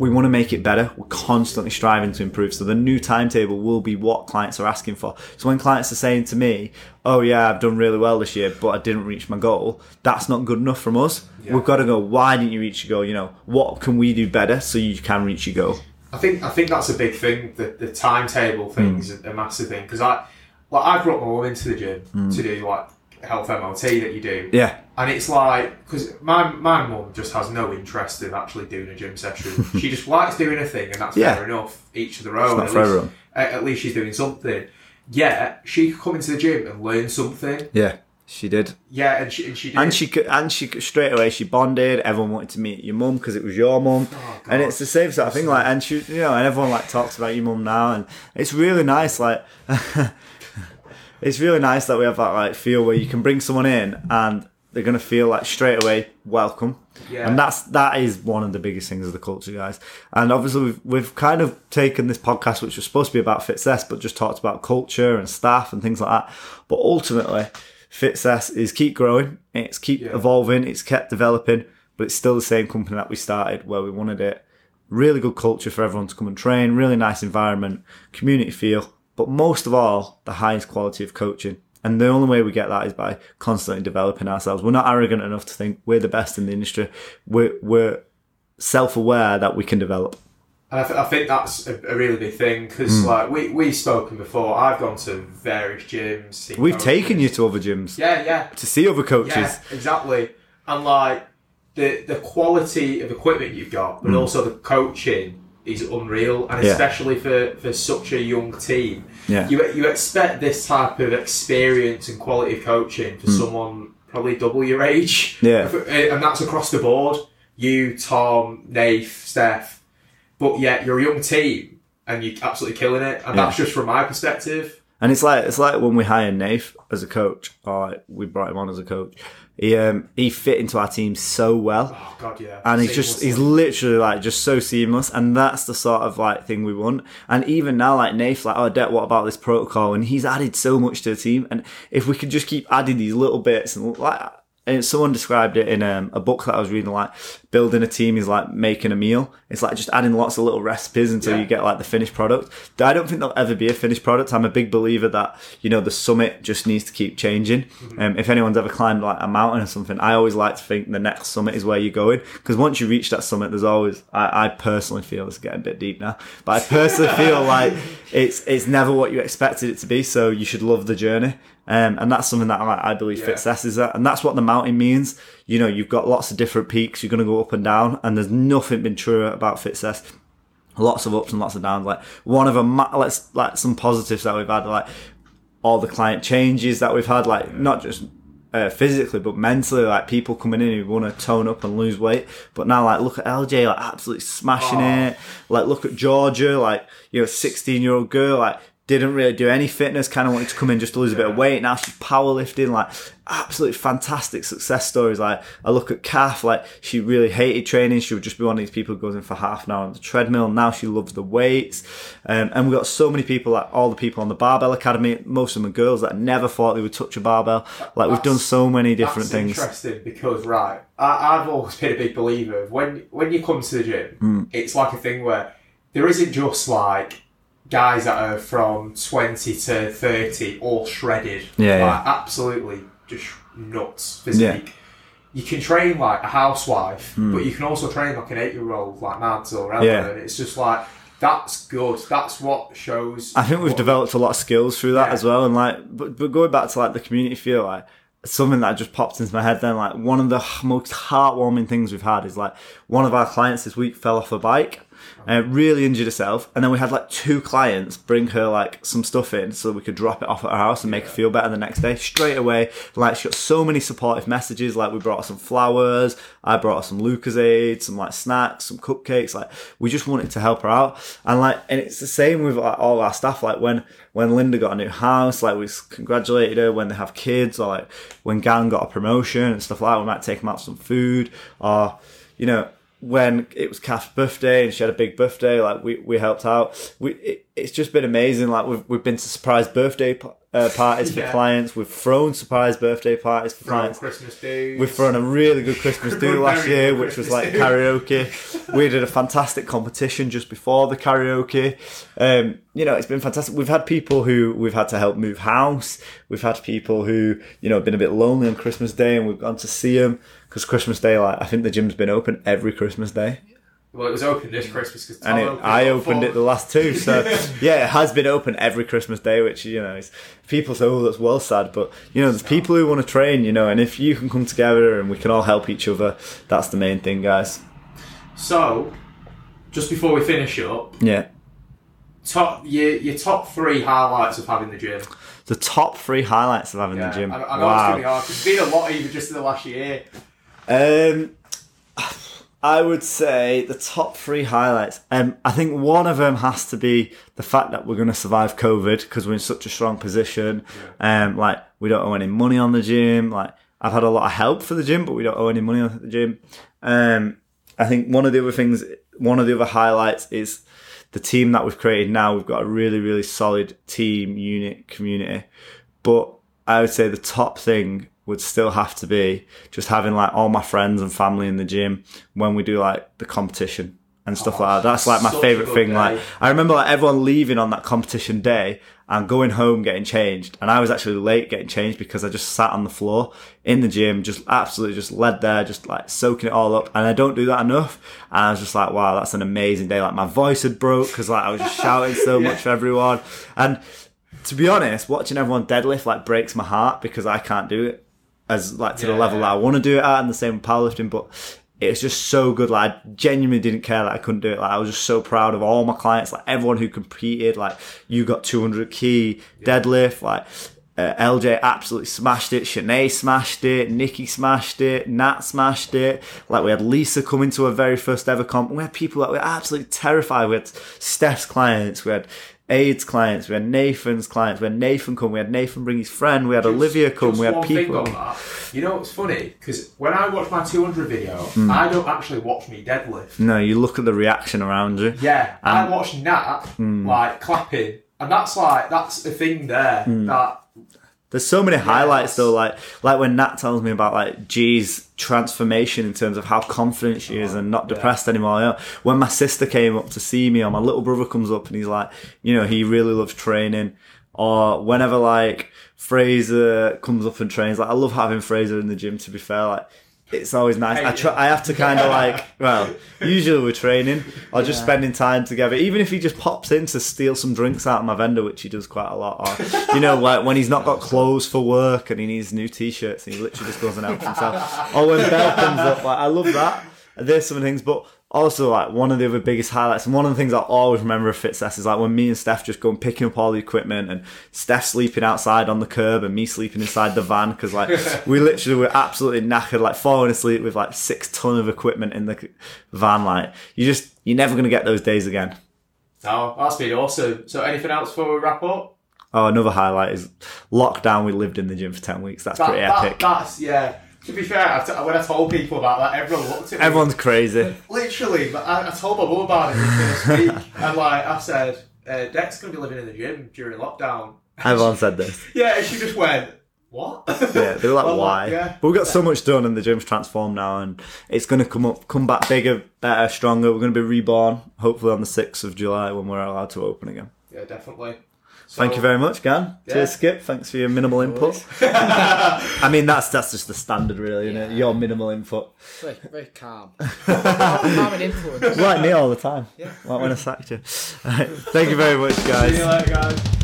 we want to make it better. We're constantly striving to improve. So the new timetable will be what clients are asking for. So when clients are saying to me, "Oh yeah, I've done really well this year, but I didn't reach my goal," that's not good enough from us. We've got to go. Why didn't you reach your goal? You know, what can we do better so you can reach your goal? I think I think that's a big thing. The the timetable thing's Hmm. a, a massive thing because I like I brought my mum into the gym Hmm. to do like health MOT that you do. Yeah, And it's like, because my, my mum just has no interest in actually doing a gym session. she just likes doing a thing, and that's Yeah. fair enough. Each of their own. at, least, at least she's doing something. Yeah, she could come into the gym and learn something. yeah, she did. Yeah, and she and she did. And she could, and she could- straight away she bonded. Everyone wanted to meet your mum because it was your mum, Oh, and it's the same sort of thing. Like, and she, you know, and everyone like talks about your mum now, and it's really nice. Like, it's really nice that we have that like feel where you can bring someone in and they're gonna feel like straight away welcome. Yeah. And that's that is one of the biggest things of the culture, guys. And obviously we've we've kind of taken this podcast, which was supposed to be about Fitcess, but just talked about culture and staff and things like that. But ultimately, Fitcess is keep growing, it's keep Yeah. evolving, it's kept developing, but it's still the same company that we started where we wanted it. Really good culture for everyone to come and train, really nice environment, community feel, but most of all, the highest quality of coaching. And the only way we get that is by constantly developing ourselves. We're not arrogant enough to think we're the best in the industry. We're, we're self aware that we can develop. And I, th- I think that's a, a really big thing because, Hmm. like, we we've spoken before. I've gone to various gyms. We've coaches. taken you to other gyms Yeah, yeah, to see other coaches. yeah, exactly. And like the the quality of equipment you've got, but also the coaching is unreal, and. Yeah. especially for, for such a young team. Yeah. You you expect this type of experience and quality of coaching for hmm. someone probably double your age. Yeah. Eh, and that's across the board. You, Tom, Nath, Steph, but yet you're a young team and you're absolutely killing it. And Yeah. that's just from my perspective. And it's like it's like when we hired Nath as a coach, or we brought him on as a coach. He um he fit into our team so well. Oh God, yeah. and he's just he's literally like just so seamless and that's the sort of like thing we want and even now like Nath like oh Det what about this protocol and he's added so much to the team and if we could just keep adding these little bits and like someone described it in um, a book that I was reading like building a team is like making a meal. It's like just adding lots of little recipes until Yeah. you get like the finished product. I don't think there'll ever be a finished product. I'm a big believer that you know the summit just needs to keep changing. Mm-hmm. um, if anyone's ever climbed like a mountain or something I always like to think the next summit is where you're going. Because once you reach that summit there's always I, I personally feel it's getting a bit deep now. But I personally feel like it's it's never what you expected it to be. So you should love the journey um, and that's something that I, I believe Yeah. Fitcess is that and that's what the mountain means you know you've got lots of different peaks you're going to go up and down and there's nothing been truer about Fitcess lots of ups and lots of downs. Like one of them, let's like some positives that we've had, like all the client changes that we've had, like not just uh, physically but mentally, like people coming in who want to tone up and lose weight. But now, like look at LJ, like absolutely smashing Oh. it. Like look at Georgia, like you know, sixteen year old girl, like. Didn't really do any fitness, kind of wanted to come in just to lose a bit of weight. Now she's powerlifting, like absolutely fantastic success stories. Like I look at Kath, like she really hated training. She would just be one of these people who goes in for half an hour on the treadmill. Now she loves the weights. Um, and we've got so many people, like all the people on the Barbell Academy, most of them are girls that never thought they would touch a barbell. Like we've done so many different That's things. interesting because right, I, I've always been a big believer of when when you come to the gym, Hmm. it's like a thing where there isn't just like guys that are from twenty to thirty all shredded, Yeah, like, absolutely just nuts physique. You can train like a housewife, but you can also train like an eight-year-old, like Mads or Hmm. Yeah. and it's just like that's good. That's what shows. I think we've what- developed a lot of skills through that Yeah. as well. And like, but, but going back to like the community feel, like something that just popped into my head then, like one of the most heartwarming things we've had is like one of our clients this week fell off a bike. Uh, really injured herself, and then we had like two clients bring her like some stuff in so we could drop it off at her house and make her feel better the next day. Straight away, like she got so many supportive messages. Like we brought her some flowers, I brought her some Lucozade, some like snacks, some cupcakes. Like we just wanted to help her out, and like and it's the same with like all our staff. Like when when Linda got a new house, like we congratulated her when they have kids, or like when Gan got a promotion and stuff like that. We might take them out some food, or you know when it was Kath's birthday and she had a big birthday, like we, we helped out. We it, it's just been amazing. Like we've we've been to surprise birthday uh, parties for Yeah. clients. We've thrown surprise birthday parties for clients. Christmas dudes. We've thrown a really good Christmas do last year, which was like karaoke. We did a fantastic competition just before the karaoke. Um, you know, it's been fantastic. We've had people who we've had to help move house. We've had people who, you know, have been a bit lonely on Christmas Day and we've gone to see them because Christmas Day, like, I think the gym's been open every Christmas Day. Well, it was open this Christmas because And it, I opened it the last two, so yeah, it has been open every Christmas day. Which you know, people say, "Oh, that's well sad," but you know, there's people who want to train, you know, and if you can come together and we can all help each other, that's the main thing, guys. So, just before we finish up, Yeah, top your your top three highlights of having the gym. the top three highlights of having Yeah, the gym. I, I know it's gonna be wow. hard it's been a lot even just in the last year. Um, I would say the top three highlights. Um, I think one of them has to be the fact that we're going to survive COVID because we're in such a strong position. Um, like we don't owe any money on the gym. Like I've had a lot of help for the gym, but we don't owe any money on the gym. Um, I think one of the other things, one of the other highlights is the team that we've created now. We've got a really, really solid team unit community, but I would say the top thing would still have to be just having like all my friends and family in the gym when we do like the competition and stuff like that. That's like my favorite thing. day. Like I remember like everyone leaving on that competition day and going home getting changed. And I was actually late getting changed because I just sat on the floor in the gym, just absolutely just led there, just like soaking it all up. And I don't do that enough. And I was just like, wow, that's an amazing day. Like my voice had broke because like I was just shouting so Yeah. much for everyone. And to be honest, watching everyone deadlift like breaks my heart because I can't do it as like to the level that I want to do it at, and the same with powerlifting. But it's just so good. Like I genuinely didn't care that I couldn't do it. Like I was just so proud of all my clients, like everyone who competed. Like you got 200 key deadlift, like. Uh, LJ absolutely smashed it. Shanae smashed it. Nikki smashed it. Nat smashed it. Like we had Lisa come into her very first ever comp. We had people that were absolutely terrified. We had Steph's clients. We had AIDS clients. We had Nathan's clients. We had Nathan come. We had Nathan bring his friend. We had Olivia come. Just we had people. Thing on that. You know what's funny? Because when I watch my 200 video, Hmm. I don't actually watch me deadlift. No, you look at the reaction around you. Yeah, I watch Nat hmm. like clapping, and that's like that's a thing there Hmm. that There's so many highlights that's- though, like like when Nat tells me about like G's transformation in terms of how confident she is and not depressed anymore. You know, when my sister came up to see me, or my little brother comes up and he's like, you know, he really loves training. Or whenever like Fraser comes up and trains, like I love having Fraser in the gym. To be fair, like it's always nice. I try. I have to kind of like, well, usually we're training or just spending time together. Even if he just pops in to steal some drinks out of my vendor, which he does quite a lot. Or you know, like when he's not got clothes for work and he needs new t-shirts, and he literally just goes and helps himself. or when Bell comes up, like I love that. There's some things, but also like one of the other biggest highlights and one of the things I always remember of Fitcess is like when me and Steph just go and picking up all the equipment and Steph sleeping outside on the curb and me sleeping inside the van because like we literally were absolutely knackered like falling asleep with like six ton of equipment in the van like you just you're never going to get those days again Oh, that's been awesome. So anything else before we wrap up? oh another highlight is lockdown we lived in the gym for 10 weeks that's That- pretty that- epic that's yeah. To be fair, I t- when I told people about that, everyone looked at me. everyone's crazy literally. But I, I told my mum about it the first week, and like I said, uh, Dec's gonna be living in the gym during lockdown. everyone said this Yeah, and she just went, "What?" Yeah, they were like, Well, why? yeah. But we've got so much done, and the gym's transformed now, and it's going to come up, come back bigger, better, stronger. We're going to be reborn, hopefully on the sixth of July when we're allowed to open again. Yeah, definitely. Thank you very much, Gan. Yeah. Cheers, Skip. Thanks for your minimal input. I mean, that's that's just the standard, really, isn't it? Your minimal input. Very, very calm. calm, and influence. Like me all the time. Yeah. Like when I sacked you. Alright, Thank you very much, See you later, guys.